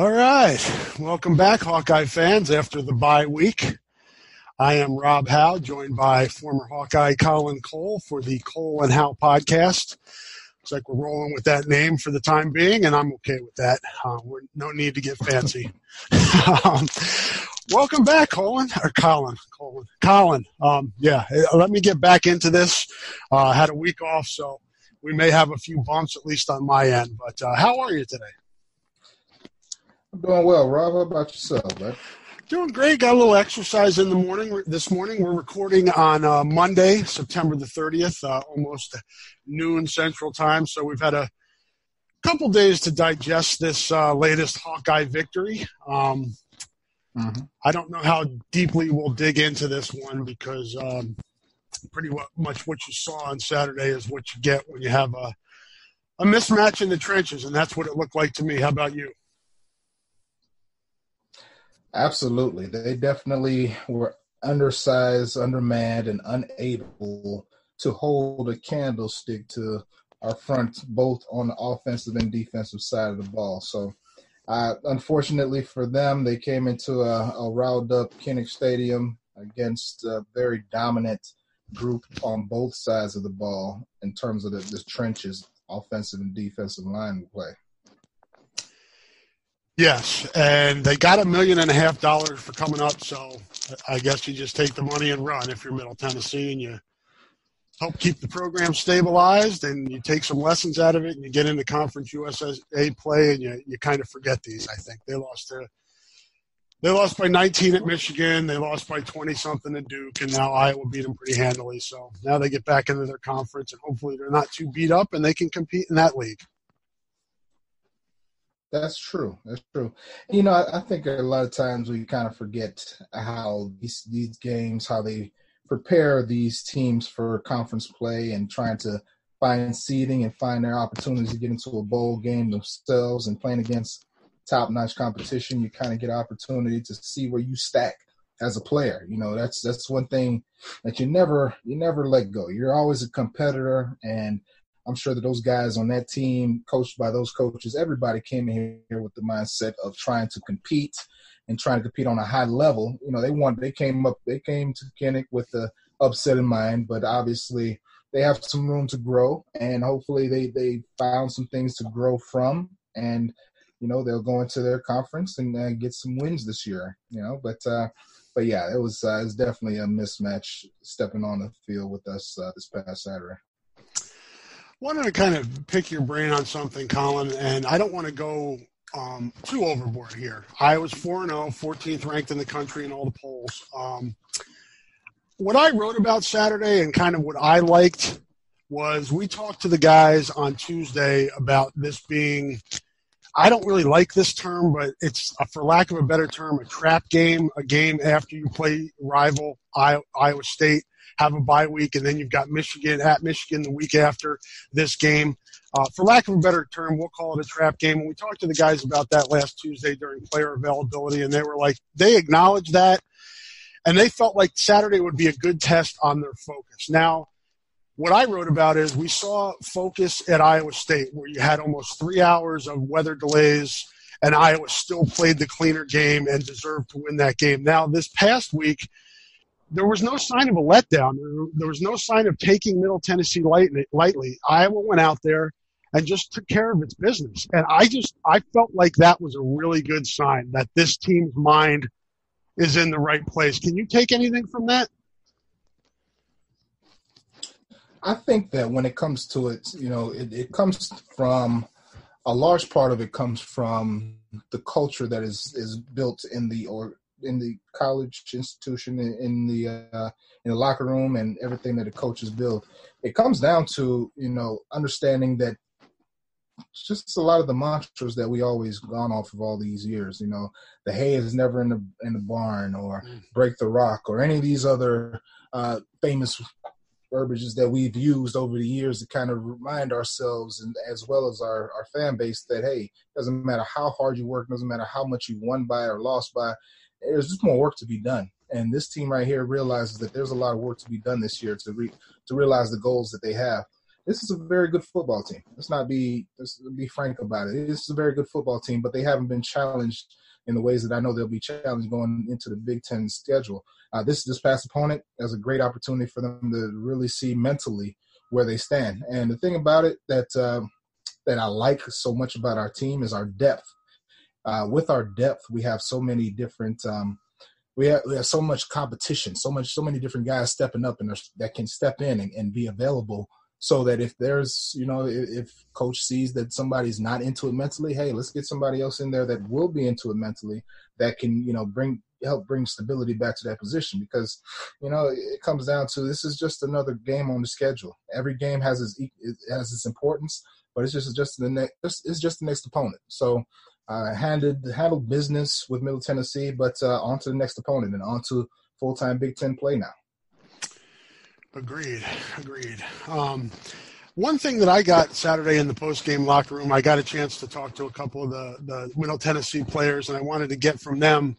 All right. Welcome back, Hawkeye fans, after the bye week. I am Rob Howe, joined by former Hawkeye Colin Cole for the Cole and Howe podcast. Looks like we're rolling with that name for the time being, and I'm okay with that. Uh, we're, no need to get fancy. um, welcome back, Colin or Colin. Colin. Colin. Um, yeah, uh, let me get back into this. Uh, had a week off, so we may have a few bumps, at least on my end. But uh, how are you today? I'm doing well, Rob. How about yourself, man? Doing great. Got a little exercise in the morning. This morning, we're recording on uh, Monday, September the 30th, uh, almost noon Central Time. So we've had a couple days to digest this uh, latest Hawkeye victory. Um, mm-hmm. I don't know how deeply we'll dig into this one because um, pretty much what you saw on Saturday is what you get when you have a, a mismatch in the trenches, and that's what it looked like to me. How about you? Absolutely. They definitely were undersized, undermanned, and unable to hold a candlestick to our front, both on the offensive and defensive side of the ball. So, uh, unfortunately for them, they came into a, a riled up Kinnick Stadium against a very dominant group on both sides of the ball in terms of the, the trenches, offensive and defensive line play. Yes, and they got a million and a half dollars for coming up. So I guess you just take the money and run if you're Middle Tennessee, and you help keep the program stabilized, and you take some lessons out of it, and you get into Conference USA play, and you you kind of forget these. I think they lost to they lost by 19 at Michigan. They lost by 20 something at Duke, and now Iowa beat them pretty handily. So now they get back into their conference, and hopefully they're not too beat up, and they can compete in that league. That's true. That's true. You know, I, I, think a lot of times we kind of forget how these these games, how they prepare these teams for conference play and trying to find seeding and find their opportunities to get into a bowl game themselves and playing against top notch competition. You kind of get opportunity to see where you stack as a player. You know, that's that's one thing that you never you never let go. You're always a competitor and I'm sure that those guys on that team, coached by those coaches, everybody came in here with the mindset of trying to compete and trying to compete on a high level. You know, they want they came up they came to Kinnick with the upset in mind, but obviously they have some room to grow and hopefully they they found some things to grow from and you know they'll go into their conference and uh, get some wins this year you know but uh but yeah it was uh, it was definitely a mismatch stepping on the field with us uh, this past saturday wanted to kind of pick your brain on something, Colin, and I don't want to go um, too overboard here. I was 4 0, 14th ranked in the country in all the polls. Um, what I wrote about Saturday and kind of what I liked was we talked to the guys on Tuesday about this being, I don't really like this term, but it's, a, for lack of a better term, a trap game, a game after you play rival Iowa State have a bye week, and then you've got Michigan at Michigan the week after this game. Uh, for lack of a better term, we'll call it a trap game. And we talked to the guys about that last Tuesday during player availability, and they were like, they acknowledged that, and they felt like Saturday would be a good test on their focus. Now, what I wrote about is we saw focus at Iowa State, where you had almost three hours of weather delays, and Iowa still played the cleaner game and deserved to win that game. Now, this past week, there was no sign of a letdown. There, was no sign of taking Middle Tennessee lightly. Iowa went out there and just took care of its business. And I just I felt like that was a really good sign that this team's mind is in the right place. Can you take anything from that? I think that when it comes to it, you know, it, it comes from a large part of it comes from the culture that is is built in the or in the college institution in, in the uh, in the locker room and everything that the coaches build. It comes down to you know understanding that just a lot of the mantras that we always gone off of all these years. You know, the hay is never in the in the barn, or mm. break the rock, or any of these other uh, famous verbiages that we've used over the years to kind of remind ourselves and as well as our, our fan base that hey, doesn't matter how hard you work, doesn't matter how much you won by or lost by, there's just more work to be done. And this team right here realizes that there's a lot of work to be done this year to re- to realize the goals that they have. This is a very good football team. Let's not be let's be frank about it. This is a very good football team, but they haven't been challenged in the ways that I know they'll be challenged going into the Big Ten schedule. Uh, this this past opponent is a great opportunity for them to really see mentally where they stand. And the thing about it that uh, that I like so much about our team is our depth uh, with our depth, we have so many different. Um, we have, we have so much competition, so much, so many different guys stepping up and that can step in and, and be available. So that if there's, you know, if, coach sees that somebody's not into it mentally, hey, let's get somebody else in there that will be into it mentally, that can, you know, bring help bring stability back to that position. Because you know it comes down to this is just another game on the schedule. Every game has its it has its importance but it's just just the next it's just the next opponent. So uh, handled handled business with Middle Tennessee, but uh, on to the next opponent and on to full time Big Ten play now. Agreed, agreed. Um, one thing that I got Saturday in the post game locker room, I got a chance to talk to a couple of the, the Middle Tennessee players, and I wanted to get from them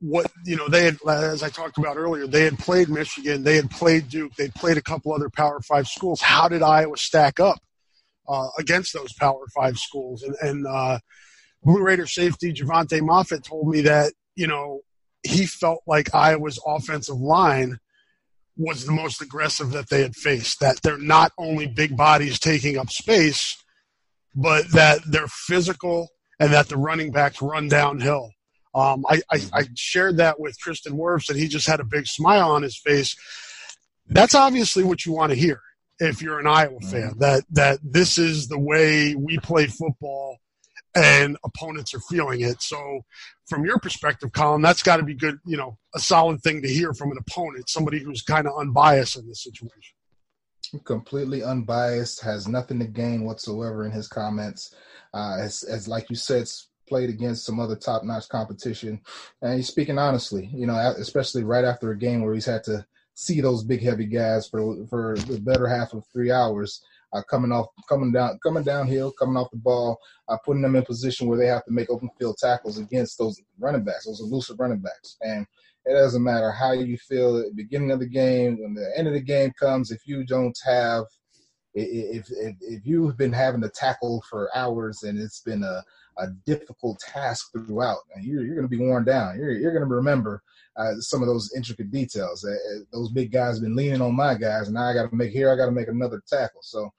what you know they had as i talked about earlier they had played michigan they had played duke they'd played a couple other power five schools how did iowa stack up uh, against those Power Five schools. And, and uh, Blue Raider safety Jovante Moffatt told me that you know he felt like Iowa's offensive line was the most aggressive that they had faced. That they're not only big bodies taking up space, but that they're physical and that the running backs run downhill. Um, I, I, I, shared that with Tristan Wirfs, and he just had a big smile on his face. That's obviously what you want to hear if you're an Iowa fan mm-hmm. that that this is the way we play football and opponents are feeling it. So from your perspective, Colin, that's got to be good, you know, a solid thing to hear from an opponent, somebody who's kind of unbiased in this situation. Completely unbiased, has nothing to gain whatsoever in his comments. Uh, as, as like you said, it's played against some other top-notch competition, and he's speaking honestly. You know, especially right after a game where he's had to see those big heavy guys for for the better half of three hours. Uh, coming off, coming down, coming downhill, coming off the ball, uh, putting them in position where they have to make open field tackles against those running backs, those elusive running backs. And it doesn't matter how you feel at the beginning of the game, when the end of the game comes, if you don't have, if if, if you've been having to tackle for hours and it's been a, a difficult task throughout, and you're you're going to be worn down. You're you're going to remember uh, some of those intricate details. Uh, uh, those big guys have been leaning on my guys, and now I got to make here. I got to make another tackle. So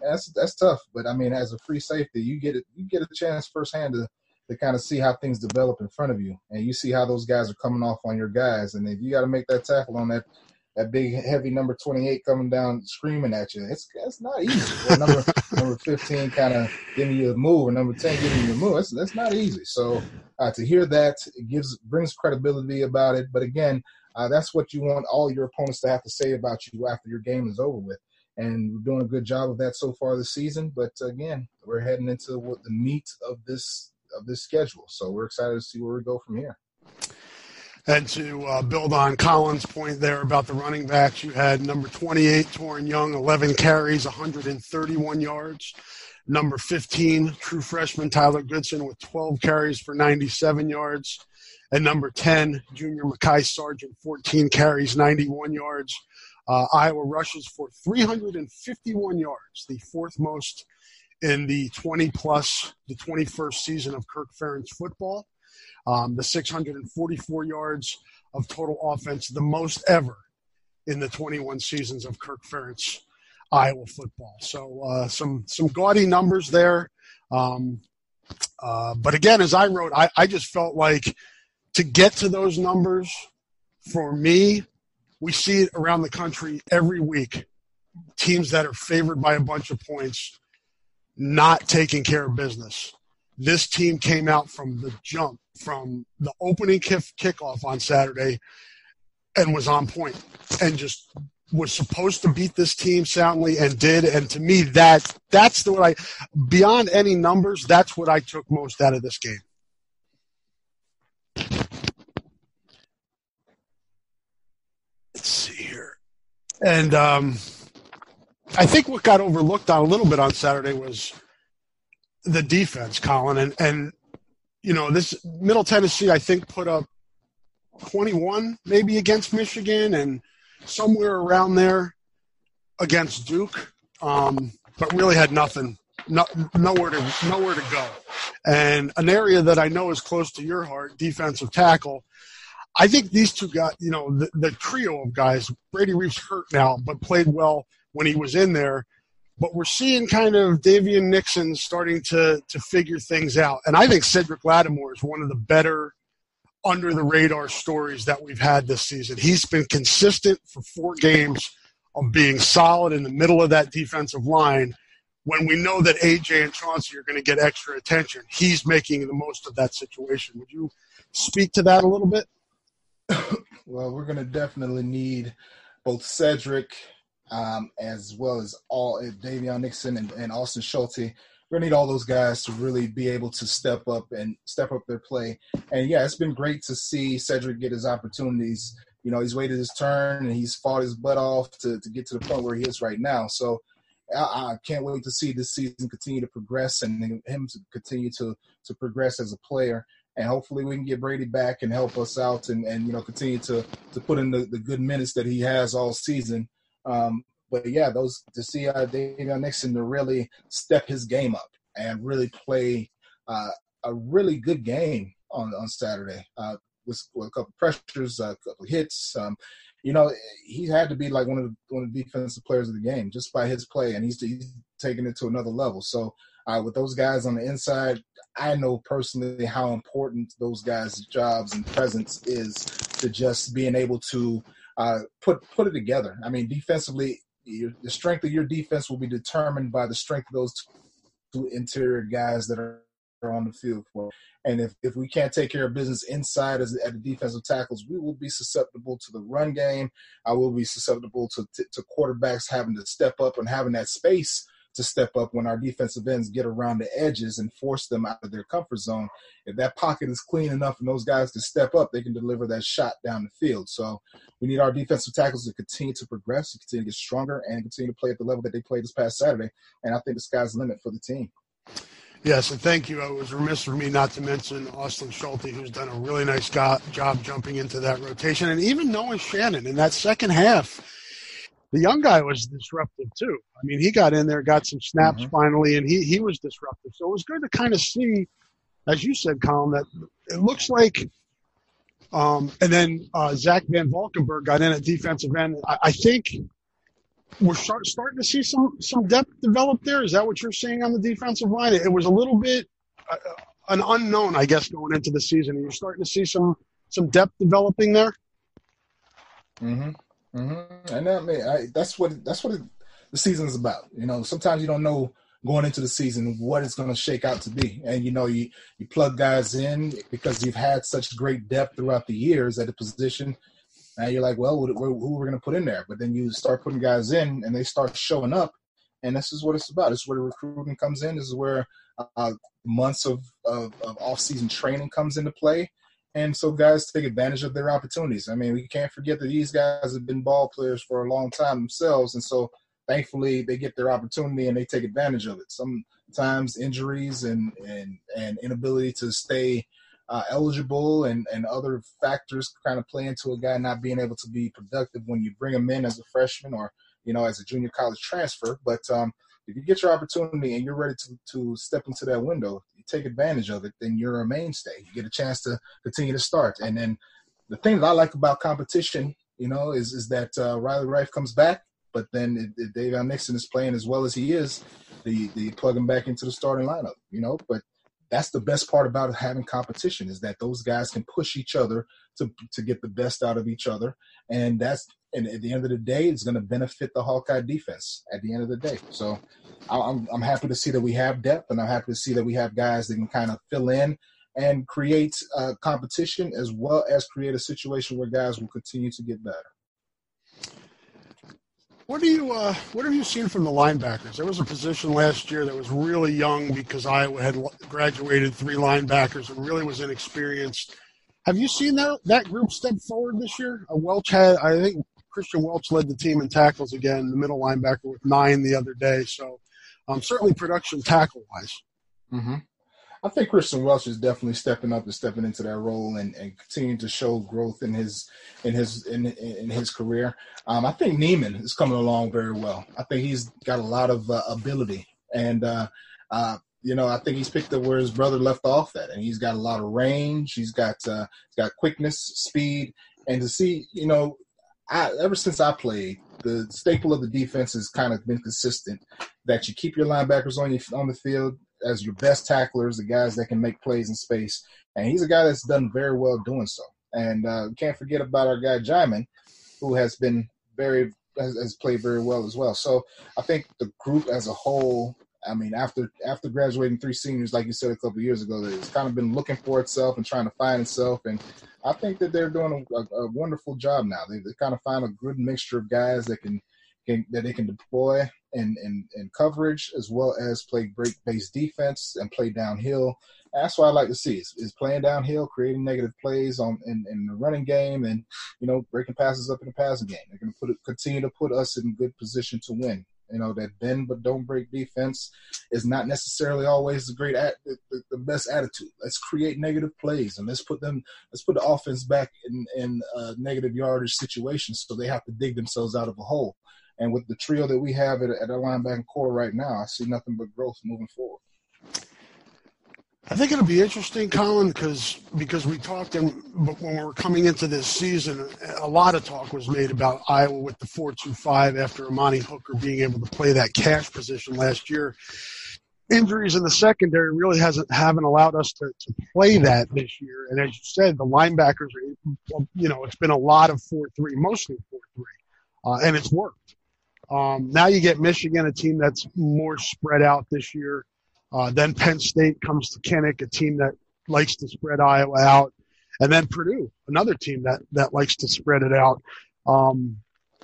that's that's tough. But I mean, as a free safety, you get it. You get a chance firsthand to to kind of see how things develop in front of you, and you see how those guys are coming off on your guys. And if you got to make that tackle on that that big heavy number 28 coming down screaming at you. It's it's not easy. Or number number 15 kind of giving you a move, or number 10 giving you a move. That's that's not easy. So uh, to hear that it gives brings credibility about it. But again, uh, that's what you want all your opponents to have to say about you after your game is over with. And we're doing a good job of that so far this season. But again, we're heading into what the meat of this of this schedule. So we're excited to see where we go from here. And to uh, build on Colin's point there about the running backs, you had number 28, Toren Young, 11 carries, 131 yards. Number 15, true freshman Tyler Goodson with 12 carries for 97 yards. And number 10, junior Mekhi Sargent, 14 carries, 91 yards. Uh, Iowa rushes for 351 yards, the fourth most in the 20 plus, the 21st season of Kirk Ferentz football um, the 644 yards of total offense, the most ever in the 21 seasons of Kirk Ferentz Iowa football. So uh, some some gaudy numbers there. Um, uh, but again, as I wrote, I, I just felt like to get to those numbers for me, we see it around the country every week. Teams that are favored by a bunch of points not taking care of business. This team came out from the jump, from the opening kick, kickoff on Saturday, and was on point and just was supposed to beat this team soundly and did. And to me, that that's the what I beyond any numbers, that's what I took most out of this game. Let's see here, and um, I think what got overlooked on a little bit on Saturday was the defense, Colin, and and you know this Middle Tennessee, I think put up 21 maybe against Michigan and somewhere around there against Duke, um, but really had nothing, no, nowhere to nowhere to go. And an area that I know is close to your heart, defensive tackle. I think these two guys, you know, the, the trio of guys. Brady Reiff's hurt now, but played well when he was in there. But we're seeing kind of Daviyon Nixon starting to to figure things out, and I think Cedric Lattimore is one of the better under the radar stories that we've had this season. He's been consistent for four games of being solid in the middle of that defensive line. When we know that AJ and Chauncey are going to get extra attention, he's making the most of that situation. Would you speak to that a little bit? well, we're going to definitely need both Cedric um, as well as all Daviyon Nixon and, and Austin Schulte we're gonna need all those guys to really be able to step up and step up their play. And yeah, it's been great to see Cedric get his opportunities. You know, he's waited his turn and he's fought his butt off to, to get to the point where he is right now. So I, I can't wait to see this season continue to progress and him to continue to to progress as a player. And hopefully we can get Brady back and help us out and, and you know continue to to put in the, the good minutes that he has all season. Um, but yeah, those to see uh, Daviyon Nixon to really step his game up and really play uh, a really good game on on Saturday uh, with, with, a couple pressures, a couple hits. Um, you know, he had to be like one of the one of the defensive players of the game just by his play, and he's, he's taking it to another level. So uh, with those guys on the inside, I know personally how important those guys' jobs and presence is to just being able to uh, put put it together. I mean, defensively, your, the strength of your defense will be determined by the strength of those two interior guys that are, on the field for. And if, if we can't take care of business inside as at the defensive tackles, we will be susceptible to the run game. I will be susceptible to, to, to quarterbacks having to step up and having that space to step up when our defensive ends get around the edges and force them out of their comfort zone. If that pocket is clean enough and those guys to step up, they can deliver that shot down the field. So we need our defensive tackles to continue to progress, to continue to get stronger, and continue to play at the level that they played this past Saturday. And I think the sky's the limit for the team. Yes, and thank you. It was remiss for me not to mention Austin Schulte, who's done a really nice job jumping into that rotation, and even Noah Shannon in that second half the young guy was disruptive too. I mean, he got in there, got some snaps mm-hmm. finally, and he he was disruptive. So it was good to kind of see, as you said, Colin, that it looks like. Um, and then uh, Zach Van Valkenburg got in at defensive end. I, I think we're start, starting to see some some depth develop there. Is that what you're seeing on the defensive line? It, it was a little bit uh, an unknown, I guess, going into the season. You're starting to see some some depth developing there. Mm-hmm. Mm-hmm. And I mean, I, that's what that's what it, the season is about. You know, sometimes you don't know going into the season what it's going to shake out to be, and you know, you you plug guys in because you've had such great depth throughout the years at a position. Now you're like, well, who, who we're going to put in there? But then you start putting guys in, and they start showing up, and this is what it's about. This is where the recruiting comes in. This is where uh, months of, of, of off-season training comes into play and so guys take advantage of their opportunities. I mean, we can't forget that these guys have been ball players for a long time themselves, and so thankfully they get their opportunity and they take advantage of it. Sometimes injuries and and and inability to stay uh, eligible and and other factors kind of play into a guy not being able to be productive when you bring him in as a freshman or you know as a junior college transfer. But um, if you get your opportunity and you're ready to to step into that window, take advantage of it, then you're a mainstay. You get a chance to continue to start. And then the thing that I like about competition, you know, is is that uh, Riley Reiff comes back, But then if, if Daviyon Nixon is playing as well as he is, the the plug him back into the starting lineup. You know, but that's the best part about having competition is that those guys can push each other to to get the best out of each other, and that's and at the end of the day, it's going to benefit the Hawkeye defense. At the end of the day, so I'm I'm happy to see that we have depth, and I'm happy to see that we have guys that can kind of fill in and create uh, competition as well as create a situation where guys will continue to get better. What do you uh, what have you seen from the linebackers? There was a position last year that was really young because Iowa had graduated three linebackers and really was inexperienced. Have you seen that that group step forward this year? Uh, Welch had, I think, Christian Welch led the team in tackles again, the middle linebacker with nine the other day. So, um, certainly production tackle wise. Mm-hmm. I think Christian Welch is definitely stepping up and stepping into that role and, and continuing to show growth in his in his in, in his career. Um, I think Niemann is coming along very well. I think he's got a lot of uh, ability, and uh, uh, you know I think he's picked up where his brother left off at, and he's got a lot of range. He's got uh, he's got quickness, speed, and to see you know, I, ever since I played, the staple of the defense has kind of been consistent. That you keep your linebackers on your on the field as your best tacklers, the guys that can make plays in space. And he's a guy that's done very well doing so. And uh, can't forget about our guy Djimon, who has been very has, has, played very well as well. So I think the group as a whole. I mean, after after graduating three seniors, like you said a couple years ago, it's kind of been looking for itself and trying to find itself. And I think that they're doing a, a, a wonderful job now. They, they kind of find a good mixture of guys that can, can that they can deploy in, in, in coverage as well as play break base defense and play downhill. that's what I like to see is, is playing downhill, creating negative plays on in, in the running game, and you know breaking passes up in the passing game. They're going to put it, continue to put us in good position to win. You know that bend but don't break defense is not necessarily always the great at, the, the, best attitude. Let's create negative plays and let's put them let's put the offense back in in negative yardage situations so they have to dig themselves out of a hole. And with the trio that we have at, at our linebacker corps right now, I see nothing but growth moving forward. I think it'll be interesting, Colin, because because we talked and when we were coming into this season, a lot of talk was made about Iowa with the four-two-five after Amani Hooker being able to play that cash position last year. Injuries in the secondary really hasn't haven't allowed us to, to play that this year. And as you said, the linebackers, are, you know, it's been a lot of four-three, mostly four-three, uh, and it's worked. Um, now you get Michigan, a team that's more spread out this year. Uh, then Penn State comes to Kinnick, a team that likes to spread Iowa out, and then Purdue, another team that that likes to spread it out. Um,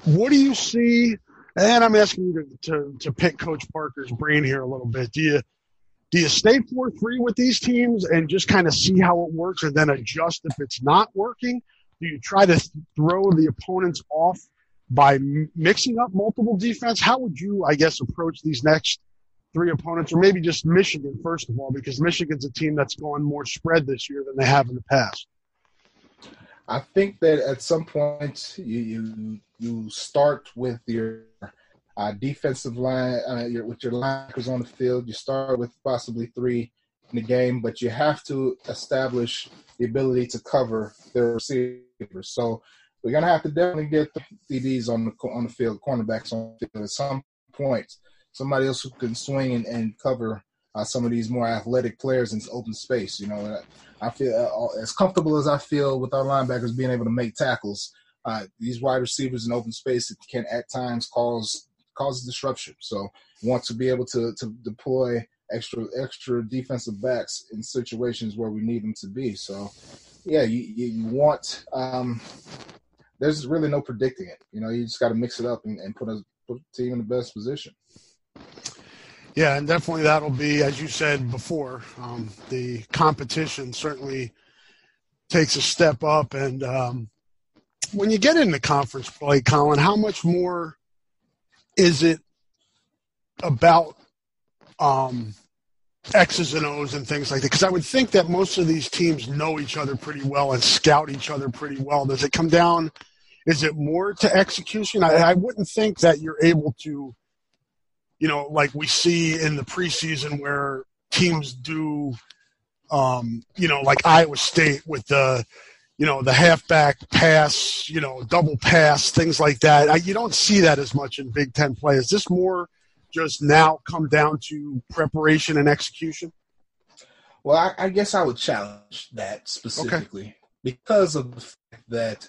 what do you see? And I'm asking you to, to, to pick Coach Parker's brain here a little bit. Do you do you stay four three with these teams and just kind of see how it works, and then adjust if it's not working? Do you try to throw the opponents off by mixing up multiple defense? How would you, I guess, approach these next three opponents, or maybe just Michigan first of all, because Michigan's a team that's going more spread this year than they have in the past. I think that at some point you you, you start with your uh, defensive line, uh, your, with your linebackers on the field. You start with possibly three in the game, but you have to establish the ability to cover their receivers. So we're gonna have to definitely get the DBs on the on the field, cornerbacks on the field at some point. Somebody else who can swing and, and cover uh, some of these more athletic players in open space. You know, I feel uh, as comfortable as I feel with our linebackers being able to make tackles. Uh, these wide receivers in open space can at times cause cause disruption. So, want to be able to to deploy extra extra defensive backs in situations where we need them to be. So, yeah, you you, you want um, there's really no predicting it. You know, you just got to mix it up and, and put a put team in the best position. Yeah, and definitely that'll be, as you said before, um, the competition certainly takes a step up. And um, when you get into conference play, Colin, how much more is it about um, X's and O's and things like that? Because I would think that most of these teams know each other pretty well and scout each other pretty well. Does it come down is it more to execution? I, I wouldn't think that you're able to, you know, like we see in the preseason where teams do, um, you know, like Iowa State with the, you know, the halfback pass, you know, double pass, things like that. I, you don't see that as much in Big Ten play. Is this more just now come down to preparation and execution? Well, I, I guess I would challenge that specifically okay. because of the fact that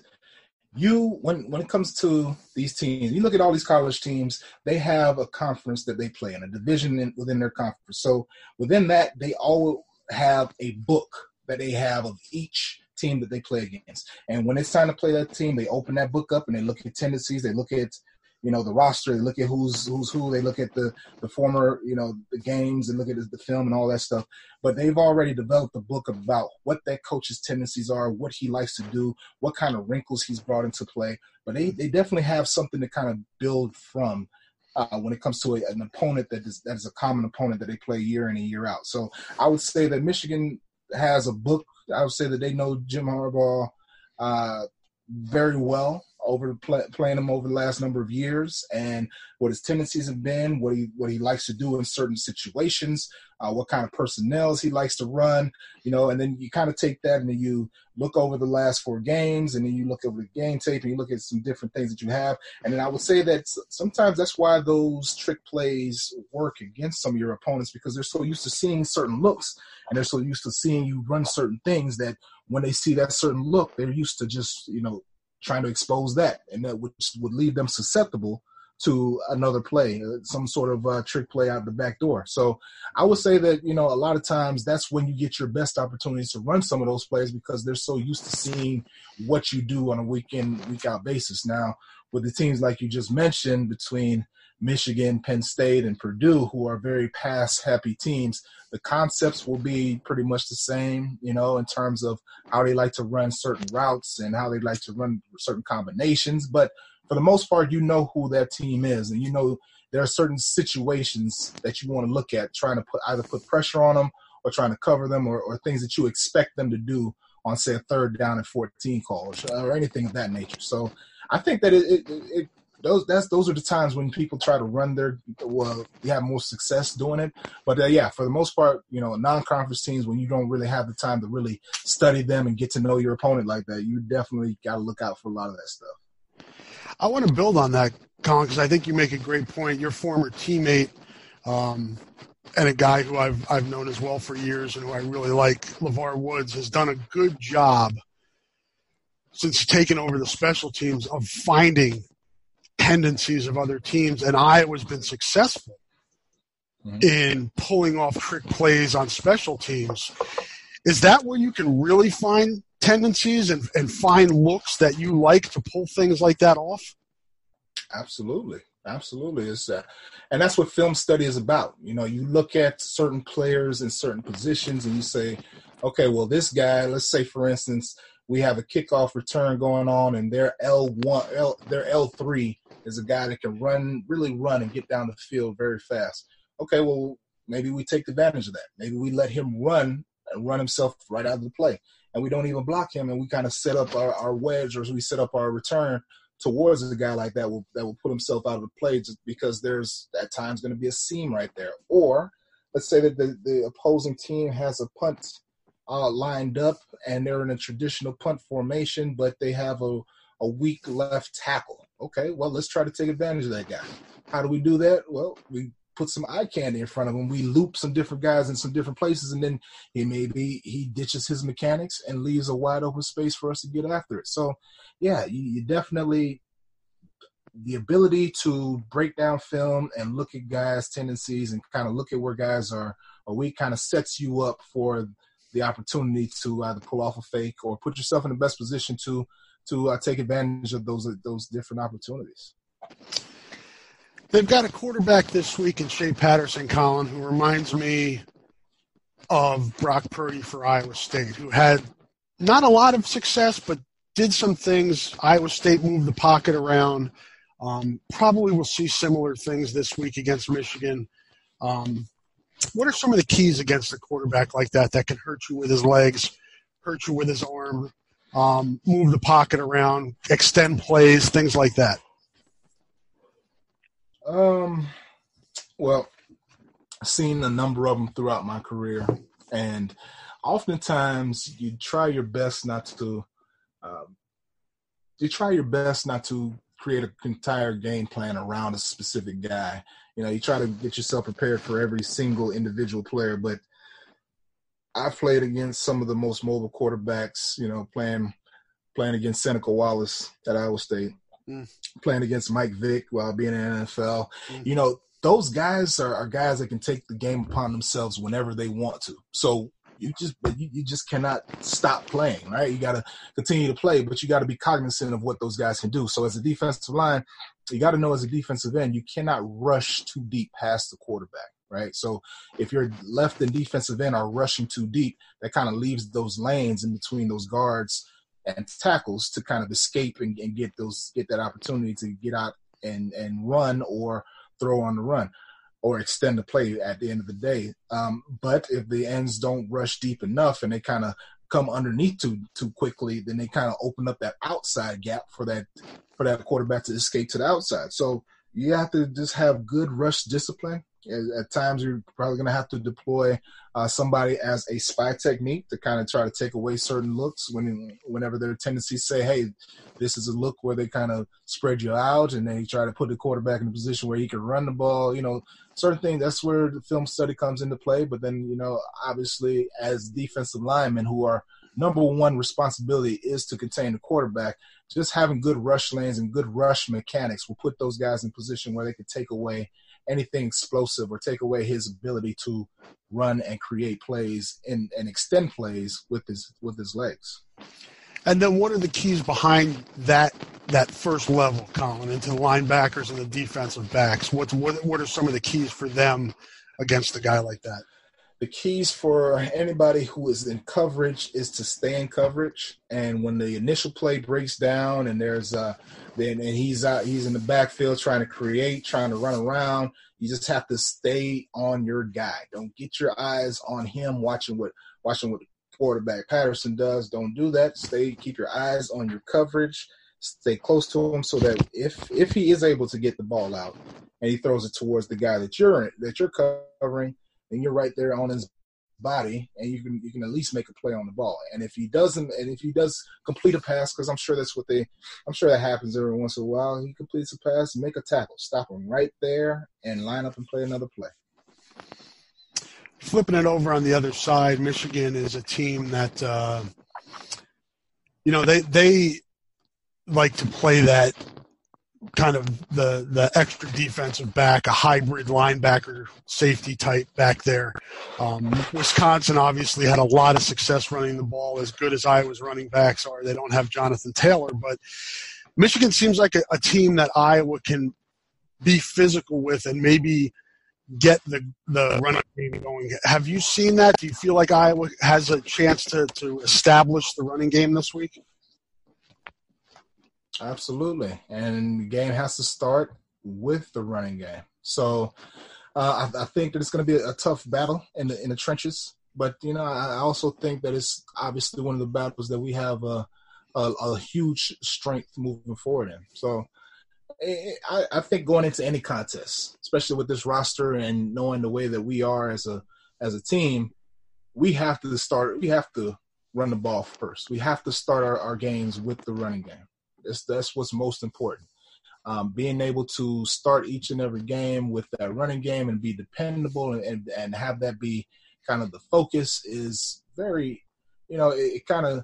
you when when it comes to these teams, you look at all these college teams, they have a conference that they play in, a division in, within their conference. So within that, they all have a book that they have of each team that they play against. And when it's time to play that team, they open that book up and they look at tendencies, they look at you know the roster, they look at who's who's who, they look at the the former you know the games and look at the film and all that stuff. But they've already developed a book about what that coach's tendencies are, what he likes to do, what kind of wrinkles he's brought into play. But they they definitely have something to kind of build from. Uh, when it comes to a, an opponent that is that is a common opponent that they play year in and year out. So I would say that Michigan has a book. I would say that they know Jim Harbaugh uh, very well over play, playing him over the last number of years and what his tendencies have been, what he what he likes to do in certain situations, uh, what kind of personnels he likes to run, you know, and then you kind of take that and then you look over the last four games and then you look over the game tape and you look at some different things that you have. And then I would say that sometimes that's why those trick plays work against some of your opponents because they're so used to seeing certain looks and they're so used to seeing you run certain things that when they see that certain look, they're used to just, you know, trying to expose that, and that would, would leave them susceptible to another play, uh, some sort of uh, trick play out the back door. So I would say that you know a lot of times that's when you get your best opportunities to run some of those plays because they're so used to seeing what you do on a week in week out basis. Now with the teams like you just mentioned between Michigan, Penn State, and Purdue, who are very pass happy teams, the concepts will be pretty much the same, you know, in terms of how they like to run certain routes and how they like to run certain combinations. But for the most part, you know who that team is, and you know there are certain situations that you want to look at, trying to put either put pressure on them or trying to cover them, or, or things that you expect them to do on, say, a third down and 14 calls or anything of that nature. So I think that it, it, it those that's those are the times when people try to run their well you have more success doing it. But uh, yeah for the most part you know non-conference teams when you don't really have the time to really study them and get to know your opponent like that you definitely got to look out for a lot of that stuff. I want to build on that colin because i think you make a great point. Your former teammate um, and a guy who I've I've known as well for years and who I really like, LeVar Woods, has done a good job since taking over the special teams of finding tendencies of other teams, and Iowa's been successful mm-hmm. in pulling off trick plays on special teams. Is that where you can really find tendencies and, and find looks that you like to pull things like that off? Absolutely. Absolutely. It's uh, and that's what film study is about. You know, you look at certain players in certain positions and you say, okay, well, this guy, let's say for instance, we have a kickoff return going on and they're L one L their L three is a guy that can run, really run and get down the field very fast. Okay, well, maybe we take advantage of that. Maybe we let him run and run himself right out of the play. And we don't even block him and we kind of set up our, our wedge or we set up our return towards a guy like that will that will put himself out of the play just because there's at times going to be a seam right there. Or let's say that the, the opposing team has a punt uh, lined up and they're in a traditional punt formation, but they have a, a weak left tackle. Okay, well, let's try to take advantage of that guy. How do we do that? Well, we put some eye candy in front of him. We loop some different guys in some different places, and then he maybe he ditches his mechanics and leaves a wide open space for us to get after it. So, yeah, you, you definitely the ability to break down film and look at guys' tendencies and kind of look at where guys are are weak kind of sets you up for the opportunity to either pull off a fake or put yourself in the best position to to uh, take advantage of those those different opportunities. They've got a quarterback this week in Shea Patterson, Colin, who reminds me of Brock Purdy for Iowa State, who had not a lot of success, but did some things. Iowa State moved the pocket around. Um, probably will see similar things this week against Michigan. Um, what are some of the keys against a quarterback like that that can hurt you with his legs, hurt you with his arm, um, move the pocket around, extend plays, things like that? Um, well, I've seen a number of them throughout my career, and oftentimes you try your best not to um, you try your best not to create an entire game plan around a specific guy. You know, you try to get yourself prepared for every single individual player, but I've played against some of the most mobile quarterbacks, you know, playing playing against Seneca Wallace at Iowa State, mm. playing against Mike Vick while being in the NFL. Mm. You know, those guys are, are, guys that can take the game upon themselves whenever they want to. So you just you, you just cannot stop playing, right? You got to continue to play, but you got to be cognizant of what those guys can do. So as a defensive line, you got to know as a defensive end, you cannot rush too deep past the quarterback, right? So if your left and defensive end are rushing too deep, that kind of leaves those lanes in between those guards and tackles to kind of escape and, and get those get that opportunity to get out and and run or throw on the run or extend the play at the end of the day. Um, but if the ends don't rush deep enough and they kind of come underneath too too quickly, then they kind of open up that outside gap for that for that quarterback to escape to the outside. So you have to just have good rush discipline at, times, you're probably going to have to deploy uh, somebody as a spy technique to kind of try to take away certain looks when whenever their tendencies say, "Hey, this is a look where they kind of spread you out," and they try to put the quarterback in a position where he can run the ball. You know, certain things. That's where the film study comes into play. But then, you know, obviously, as defensive linemen who are number one responsibility is to contain the quarterback. Just having good rush lanes and good rush mechanics will put those guys in position where they can take away anything explosive or take away his ability to run and create plays and, and extend plays with his with his legs. And then what are the keys behind that that first level, Colin, into the linebackers and the defensive backs? What's what what are some of the keys for them against a guy like that? The keys for anybody who is in coverage is to stay in coverage. And when the initial play breaks down and there's uh then and he's out he's in the backfield trying to create, trying to run around, you just have to stay on your guy. Don't get your eyes on him watching what watching what quarterback Patterson does. Don't do that. Stay keep your eyes on your coverage. Stay close to him so that if if he is able to get the ball out and he throws it towards the guy that you're that you're covering, then you're right there on his body and you can you can at least make a play on the ball. And if he doesn't and if he does complete a pass, because I'm sure that's what they I'm sure that happens every once in a while, he completes a pass, make a tackle, stop him right there and line up and play another play. Flipping it over on the other side, Michigan is a team that uh, you know they they like to play that kind of the the extra defensive back, a hybrid linebacker safety type back there. Um, Wisconsin obviously had a lot of success running the ball, as good as Iowa's running backs are. They don't have Jonathan Taylor, but Michigan seems like a, a team that Iowa can be physical with and maybe get the the running game going. Have you seen that? Do you feel like Iowa has a chance to to establish the running game this week? Absolutely. And the game has to start with the running game. So uh, I, I, think that it's going to be a, tough battle in the in the trenches. But you know, I, I also think that it's obviously one of the battles that we have a a, a huge strength moving forward in. So eh, I, I think going into any contest, especially with this roster and knowing the way that we are as a as a team, we have to start. We have to run the ball first. We have to start our, our games with the running game. That's that's what's most important. Um, being able to start each and every game with that running game and be dependable and, and, and have that be kind of the focus is very, you know, it, it kind of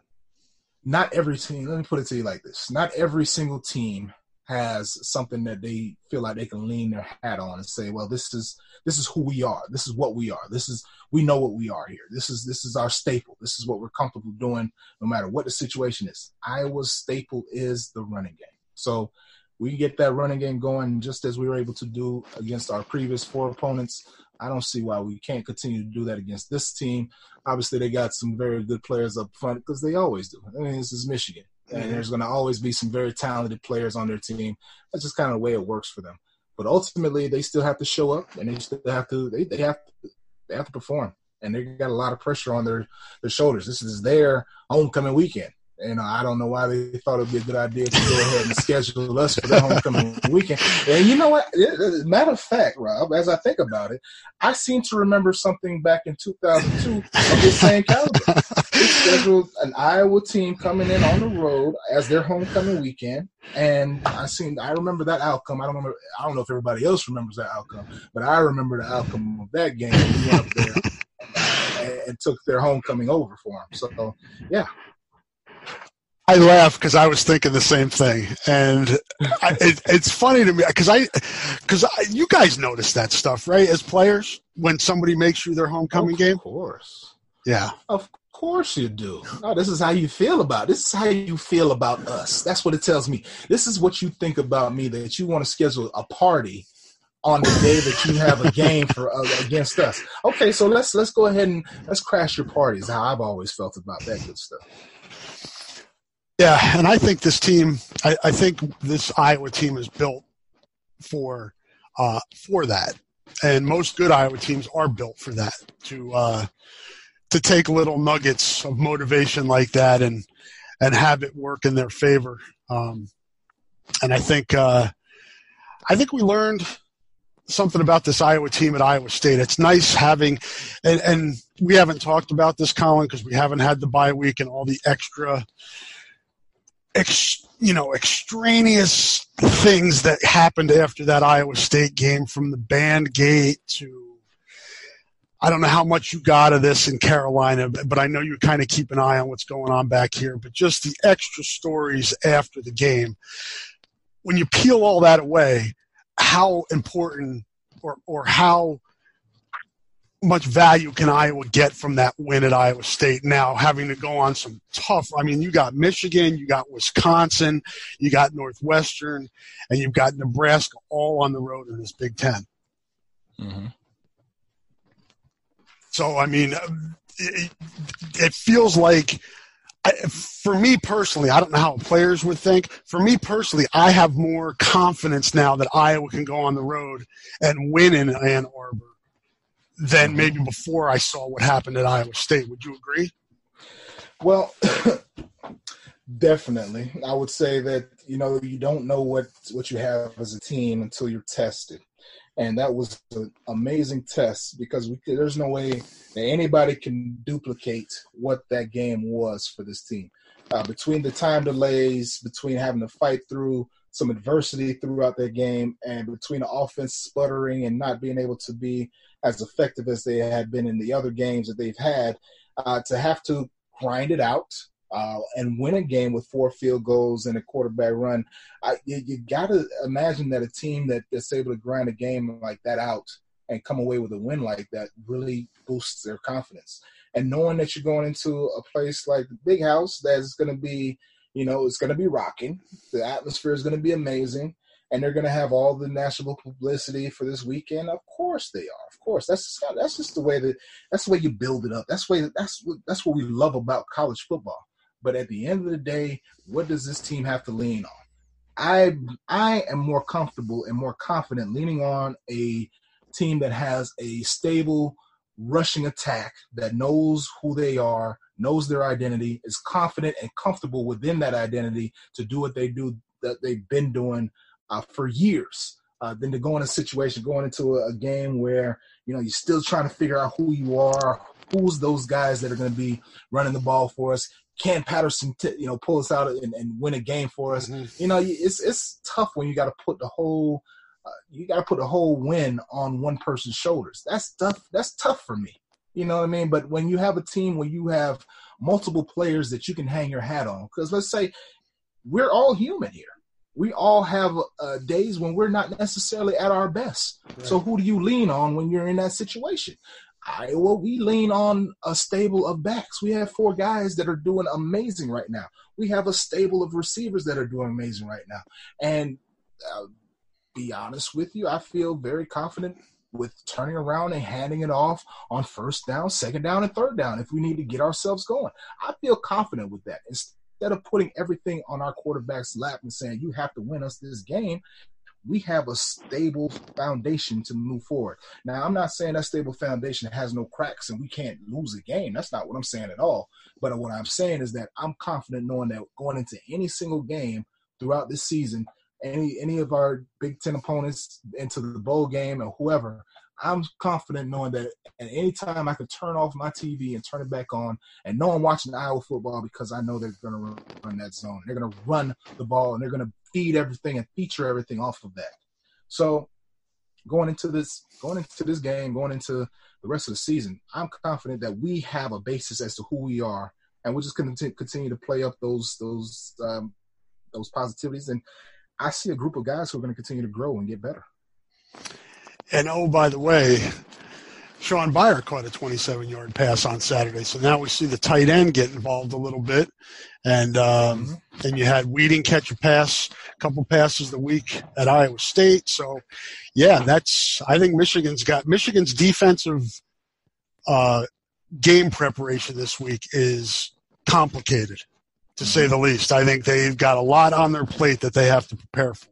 not every team. Let me put it to you like this: not every single team has something that they feel like they can lean their hat on and say, "Well, this is this is who we are. This is what we are. This is we know what we are here. This is this is our staple. This is what we're comfortable doing, no matter what the situation is." Iowa's staple is the running game. So we get that running game going just as we were able to do against our previous four opponents. I don't see why we can't continue to do that against this team. Obviously, they got some very good players up front because they always do. I mean, this is Michigan and mm-hmm. there's going to always be some very talented players on their team. That's just kind of the way it works for them. But ultimately, they still have to show up, and they still have to they, they have to they have to perform, and they got a lot of pressure on their their shoulders. This is their homecoming weekend. And I don't know why they thought it would be a good idea to go ahead and schedule us for the homecoming weekend. And you know what? Matter of fact, Rob, as I think about it, I seem to remember something back in 2002 of the same caliber. It's, scheduled an Iowa team coming in on the road as their homecoming weekend, and I seen I remember that outcome. I don't remember. I don't know if everybody else remembers that outcome, but I remember the outcome of that game. We went up there and, and took their homecoming over for them. So, yeah, I laugh because I was thinking the same thing, and I, it, it's funny to me because I, because you guys notice that stuff, right? As players, when somebody makes you their homecoming of game, Of course, yeah, of course you do. No, this is how you feel about. It. This is how you feel about us. That's what it tells me. This is what you think about me. That you want to schedule a party on the day that you have a game for uh, against us. Okay, so let's let's go ahead and let's crash your parties. How I've always felt about that good stuff. Yeah, and I think this team, I, I think this Iowa team is built for uh, for that, and most good Iowa teams are built for that to uh, to take little nuggets of motivation like that and and have it work in their favor. Um, and I think uh, I think we learned something about this Iowa team at Iowa State. It's nice having, and, and we haven't talked about this, Colin, because we haven't had the bye week and all the extra ex, you know, extraneous things that happened after that Iowa State game from the band gate to I don't know how much you got of this in Carolina, but I know you kind of keep an eye on what's going on back here. But just the extra stories after the game, when you peel all that away, how important or or how much value can Iowa get from that win at Iowa State now having to go on some tough I mean you got Michigan, you got Wisconsin, you got Northwestern, and you've got Nebraska all on the road in this Big 10 mm-hmm. So I mean it, it feels like for me personally, I don't know how players would think. For me personally, I have more confidence now that Iowa can go on the road and win in Ann Arbor than maybe before I saw what happened at Iowa State. Would you agree? Well, definitely. I would say that you know you don't know what what you have as a team until you're tested, and that was an amazing test because we, there's no way that anybody can duplicate what that game was for this team. Uh, between the time delays, between having to fight through some adversity throughout their game, and between the offense sputtering and not being able to be as effective as they had been in the other games that they've had, uh, to have to grind it out uh, and win a game with four field goals and a quarterback run, I, you, you got to imagine that a team that, that's able to grind a game like that out and come away with a win like that really boosts their confidence. And knowing that you're going into a place like the Big House that's going to be, you know, it's going to be rocking. The atmosphere is going to be amazing and they're going to have all the national publicity for this weekend. Of course they are. Of course, that's that's just the way that that's the way you build it up. That's way that's what that's what we love about college football. But at the end of the day, what does this team have to lean on? I I am more comfortable and more confident leaning on a team that has a stable rushing attack that knows who they are, knows their identity, is confident and comfortable within that identity to do what they do that they've been doing uh, for years. Uh, than to go in a situation, going into a, a, game where you know you're still trying to figure out who you are, who's those guys that are going to be running the ball for us. Can Patterson, t- you know, pull us out and, and, win a game for us? Mm-hmm. You know, it's it's tough when you got to put the whole uh, you got to put the whole win on one person's shoulders. That's tough. That's tough for me. You know what I mean? But when you have a team where you have multiple players that you can hang your hat on, because let's say we're all human here we all have uh, days when we're not necessarily at our best. Right. So who do you lean on when you're in that situation? Iowa, we lean on a stable of backs. We have four guys that are doing amazing right now. We have a stable of receivers that are doing amazing right now. And uh, be honest with you, I feel very confident with turning around and handing it off on first down, second down, and third down if we need to get ourselves going. I feel confident with that instead of putting everything on our quarterback's lap and saying, you have to win us this game, we have a stable foundation to move forward. Now, I'm not saying that stable foundation has no cracks and we can't lose a game. That's not what I'm saying at all. But what I'm saying is that I'm confident knowing that going into any single game throughout this season, any any of our Big Ten opponents into the bowl game or whoever, I'm confident knowing that at any time I can turn off my TV and turn it back on and know I'm watching Iowa football because I know they're going to run that zone. They're going to run the ball and they're going to feed everything and feature everything off of that. So going into this going into this game, going into the rest of the season, I'm confident that we have a basis as to who we are, and we're just going to continue to play up those those um, those positivities. And I see a group of guys who are going to continue to grow and get better. And oh, by the way, Shaun Beyer caught a 27 yard pass on Saturday. So now we see the tight end get involved a little bit. And um, mm-hmm. then you had Wieting catch a pass, a couple passes the week at Iowa State. So, yeah, that's, I think Michigan's got, Michigan's defensive uh, game preparation this week is complicated, to say the least. I think they've got a lot on their plate that they have to prepare for.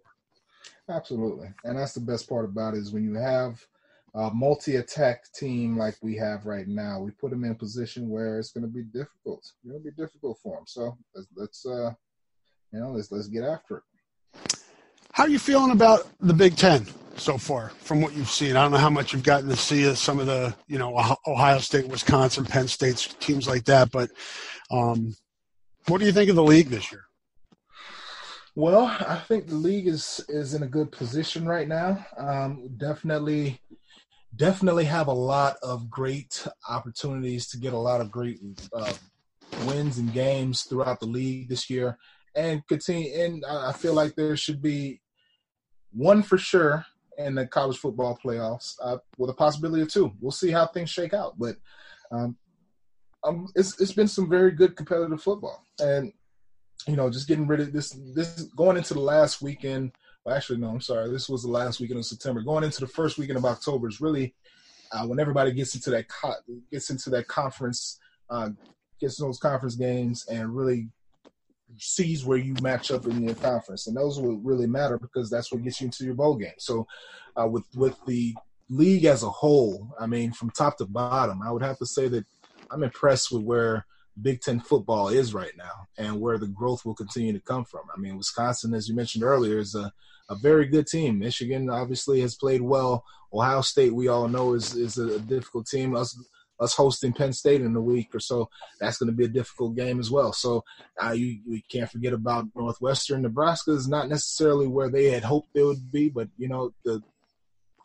Absolutely. And that's the best part about it is when you have – a multi-attack team like we have right now, we put them in a position where it's going to be difficult. It's going to be difficult for them. So let's, let's uh, you know, let's let's get after it. How are you feeling about the Big Ten so far, from what you've seen? I don't know how much you've gotten to see some of the, you know, Ohio State, Wisconsin, Penn State teams like that, but um, what do you think of the league this year? Well, I think the league is is in a good position right now. Um, definitely definitely have a lot of great opportunities to get a lot of great uh, wins and games throughout the league this year, and continue. And I feel like there should be one for sure in the college football playoffs, uh, with a possibility of two. We'll see how things shake out, but um, um, it's it's been some very good competitive football, and you know, just getting rid of this this going into the last weekend well, actually, no, I'm sorry. This was the last weekend of September. Going into the first weekend of October is really uh, when everybody gets into that co- gets into that conference, uh, gets those conference games, and really sees where you match up in your conference, and those will really matter because that's what gets you into your bowl game. So, uh, with with the league as a whole, I mean, from top to bottom, I would have to say that I'm impressed with where Big Ten football is right now and where the growth will continue to come from. I mean, Wisconsin, as you mentioned earlier, is a a very good team. Michigan obviously has played well. Ohio State, we all know, is is a difficult team. Us us hosting Penn State in a week or so, that's going to be a difficult game as well. So uh, you, we can't forget about Northwestern. Nebraska is not necessarily where they had hoped they would be, but you know the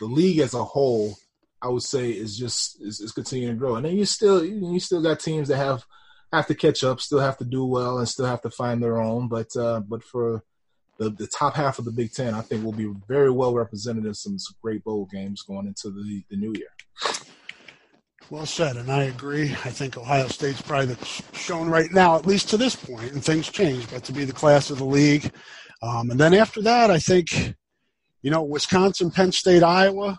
the league as a whole, I would say, is just is, is continuing to grow. And then you still you still got teams that have have to catch up, still have to do well, and still have to find their own. But uh, but for the, the top half of the Big Ten, I think, will be very well represented in some, great bowl games going into the, the new year. Well said, and I agree. I think Ohio State's probably shown right now, at least to this point, and things change, but to be the class of the league. Um, and then after that, I think, you know, Wisconsin, Penn State, Iowa,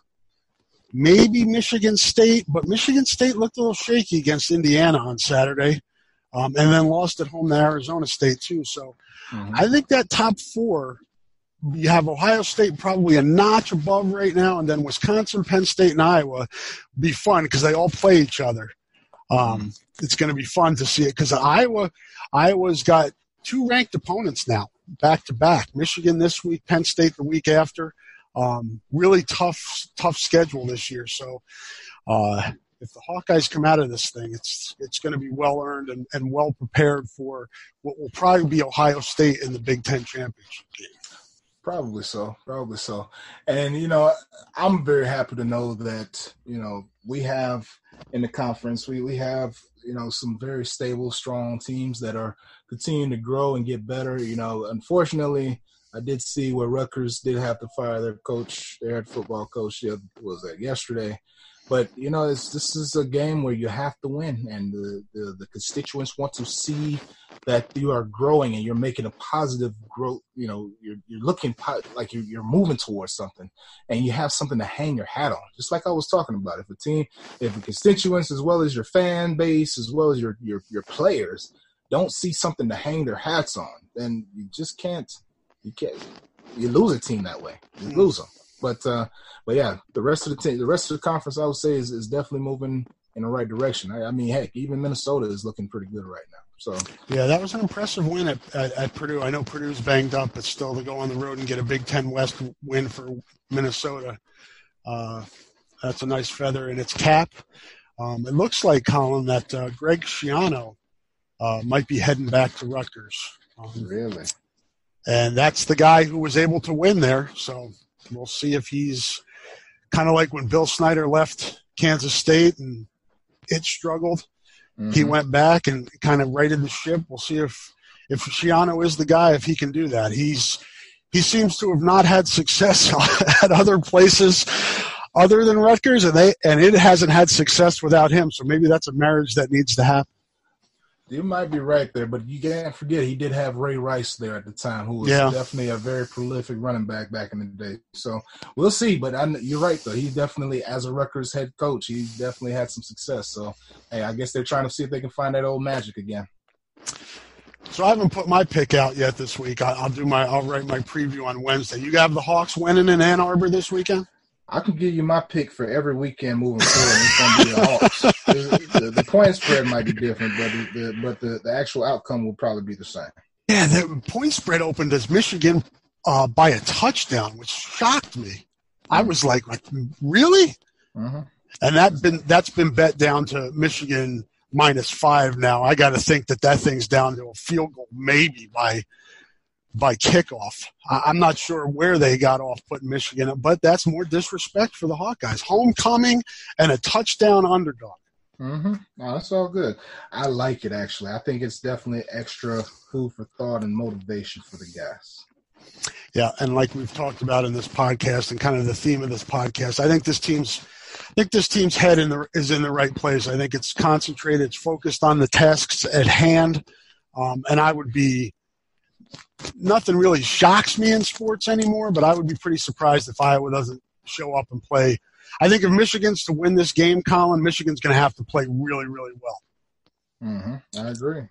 maybe Michigan State, but Michigan State looked a little shaky against Indiana on Saturday, um, and then lost at home to Arizona State too. So Mm-hmm. I think that top four, you have Ohio State probably a notch above right now, and then Wisconsin, Penn State, and Iowa be fun because they all play each other. Um, it's going to be fun to see it because Iowa, Iowa's got two ranked opponents now, back to back. Michigan this week, Penn State the week after. Um, really tough, tough schedule this year. So, uh, if the Hawkeyes come out of this thing, it's it's going to be well earned and, and well prepared for what will probably be Ohio State in the Big Ten championship game. Probably so. Probably so. And you know, I'm very happy to know that you know we have in the conference we we have you know some very stable, strong teams that are continuing to grow and get better. You know, unfortunately. I did see where Rutgers did have to fire their coach, their head football coach. Was that yesterday? But you know, this is a game where you have to win, and the, the, the constituents want to see that you are growing and you're making a positive growth. You know, you're you're looking po- like you're you're moving towards something, and you have something to hang your hat on. Just like I was talking about, if a team, if the constituents as well as your fan base as well as your your your players don't see something to hang their hats on, then you just can't. You can't. You lose a team that way. You lose them. But uh, but yeah, the rest of the team, the rest of the conference, I would say is, is definitely moving in the right direction. I, I, mean, heck, even Minnesota is looking pretty good right now. So yeah, that was an impressive win at, at, at, Purdue. I know Purdue's banged up, but still to go on the road and get a Big Ten West win for Minnesota. Uh, That's a nice feather in its cap. Um, it looks like Colin that uh, Greg Schiano uh, might be heading back to Rutgers. Um, really? And that's the guy who was able to win there. So we'll see if he's kind of like when Bill Snyder left Kansas State and it struggled. Mm-hmm. He went back and kind of righted the ship. We'll see if if Schiano is the guy, if he can do that. He's he seems to have not had success at other places other than Rutgers, and they and it hasn't had success without him. So maybe that's a marriage that needs to happen. You might be right there, but you can't forget he did have Ray Rice there at the time, who was yeah. definitely a very prolific running back back in the day. So we'll see. But I, you're right though; he definitely, as a Rutgers head coach, he definitely had some success. So hey, I guess they're trying to see if they can find that old magic again. So I haven't put my pick out yet this week. I, will do my. I'll write my preview on Wednesday. You have the Hawks winning in Ann Arbor this weekend. I can give you my pick for every weekend moving forward. It's going to be the Hawks. the, the, point spread might be different, but the, but the, the actual outcome will probably be the same. Yeah, the point spread opened as Michigan uh, by a touchdown, which shocked me. I was like, like really? Mm-hmm. And that been that's been bet down to Michigan minus five now. I got to think that that thing's down to a field goal maybe by by kickoff. I'm not sure where they got off putting Michigan, but that's more disrespect for the Hawkeyes. Homecoming and a touchdown underdog. Mm-hmm. Oh, that's all good. I like it actually. I think it's definitely extra food for thought and motivation for the guys. Yeah, and like we've talked about in this podcast, and kind of the theme of this podcast, I think this team's, I think this team's head in the is in the right place. I think it's concentrated, it's focused on the tasks at hand, um, and I would be nothing really shocks me in sports anymore, but I would be pretty surprised if Iowa doesn't show up and play. I think if Michigan's to win this game, Colin, Michigan's going to have to play really, really well. Mm-hmm. I agree.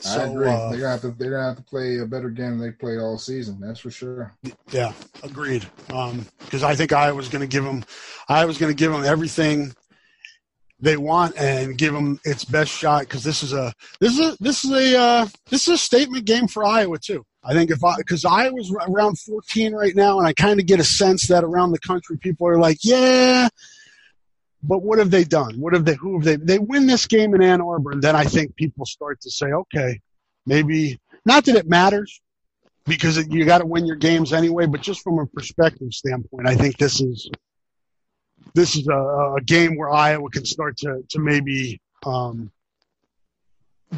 So, I agree. Uh, they're gonna have to they're gonna have to play a better game than they played all season. That's for sure. Yeah, agreed. Because um, I think I was going to give them, I was going to give them everything they want and give them its best shot because this is a this is a this is a uh, this is a statement game for Iowa too. I think if I because Iowa's around 14 right now, and I kind of get a sense that around the country people are like, yeah, but what have they done? What have they? Who have they? They win this game in Ann Arbor, and then I think people start to say, okay, maybe not that it matters because you got to win your games anyway, but just from a perspective standpoint, I think this is this is a, a game where Iowa can start to to maybe um,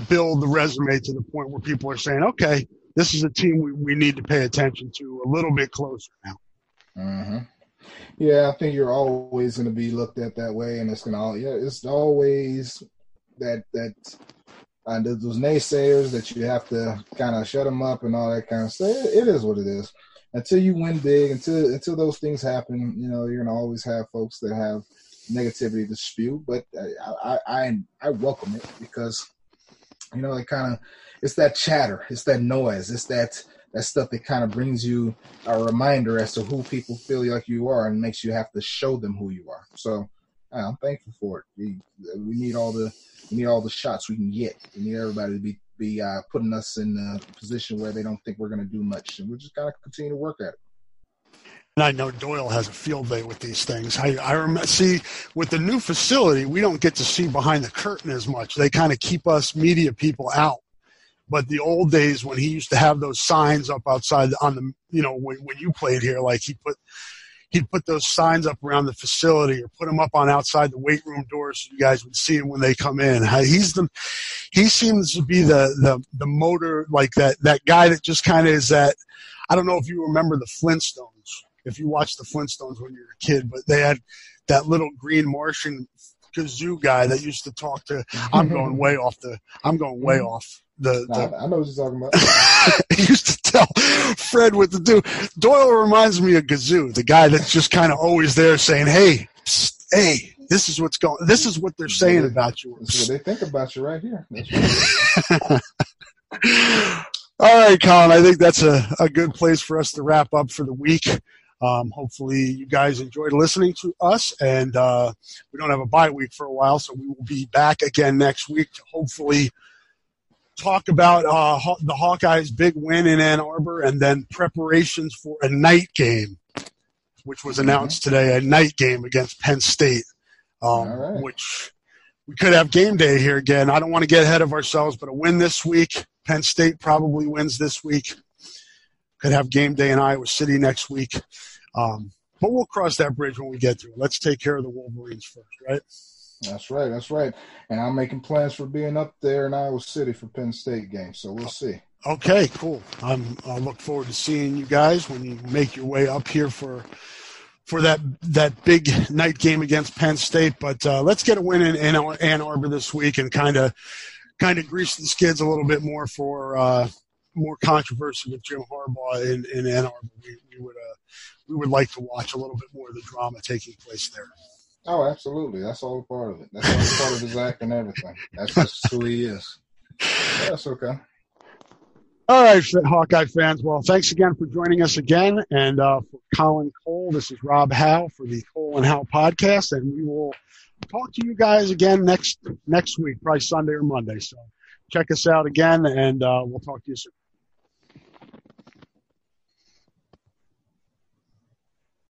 build the resume to the point where people are saying, okay, this is a team we, we need to pay attention to a little bit closer now. Mm-hmm. Yeah, I think you're always going to be looked at that way, and it's going to yeah, it's always that that uh, those naysayers that you have to kind of shut them up and all that kind of stuff. It is what it is until you win big, until until those things happen, you know, you're gonna always have folks that have negativity to spew. But I I I welcome it because you know it kind of it's that chatter, it's that noise, it's that that stuff that kind of brings you a reminder as to who people feel like you are and makes you have to show them who you are. So I'm thankful for it. We, we need all the we need all the shots we can get. We need everybody to be be uh, putting us in a position where they don't think we're going to do much, and we're just got to continue to work at it. And I know Doyle has a field day with these things. I, I remember, see with the new facility, we don't get to see behind the curtain as much. They kind of keep us media people out. But the old days when he used to have those signs up outside on the, you know, when, when you played here, like he put he'd put those signs up around the facility or put them up on outside the weight room doors so you guys would see him when they come in. He's the he seems to be the the the motor like that that guy that just kind of is that. I don't know if you remember the Flintstones. If you watched the Flintstones when you were a kid, but they had that little green Martian Gazoo guy that used to talk to. I'm going way off the. I'm going way mm-hmm. off the, the I know what you're talking about. he used to tell Fred what to do. Doyle reminds me of Gazoo, the guy that's just kind of always there saying, "Hey, psst, hey, this is what's going. This is what they're saying about you. That's what they think about you right here." All right, Colin. I think that's a, a good place for us to wrap up for the week. Um, hopefully, you guys enjoyed listening to us, and uh, we don't have a bye week for a while, so we will be back again next week to hopefully talk about uh, the Hawkeyes' big win in Ann Arbor and then preparations for a night game which was announced today, a night game against Penn State, um, right. which we could have game day here again. I don't want to get ahead of ourselves, but a win this week. Penn State probably wins this week. Could have game day in Iowa City next week. Um, but we'll cross that bridge when we get to it. Let's take care of the Wolverines first, right? That's right. That's right. And I'm making plans for being up there in Iowa City for Penn State game. So we'll see. Okay, cool. I'm, I look forward to seeing you guys when you make your way up here for for that that big night game against Penn State. But uh, let's get a win in, in, Ann Arbor this week and kind of kind of grease the skids a little bit more for uh, more controversy with Jim Harbaugh in, in Ann Arbor. We, we would uh, we would like to watch a little bit more of the drama taking place there. Oh, absolutely. That's all part of it. That's all part of his act and everything. That's just who he is. That's okay. All right, Hawkeye fans. Well, thanks again for joining us again. And uh, for Colin Cole, this is Rob Howe for the Cole and Howe podcast, and we will talk to you guys again next next week, probably Sunday or Monday. So check us out again, and uh, we'll talk to you soon.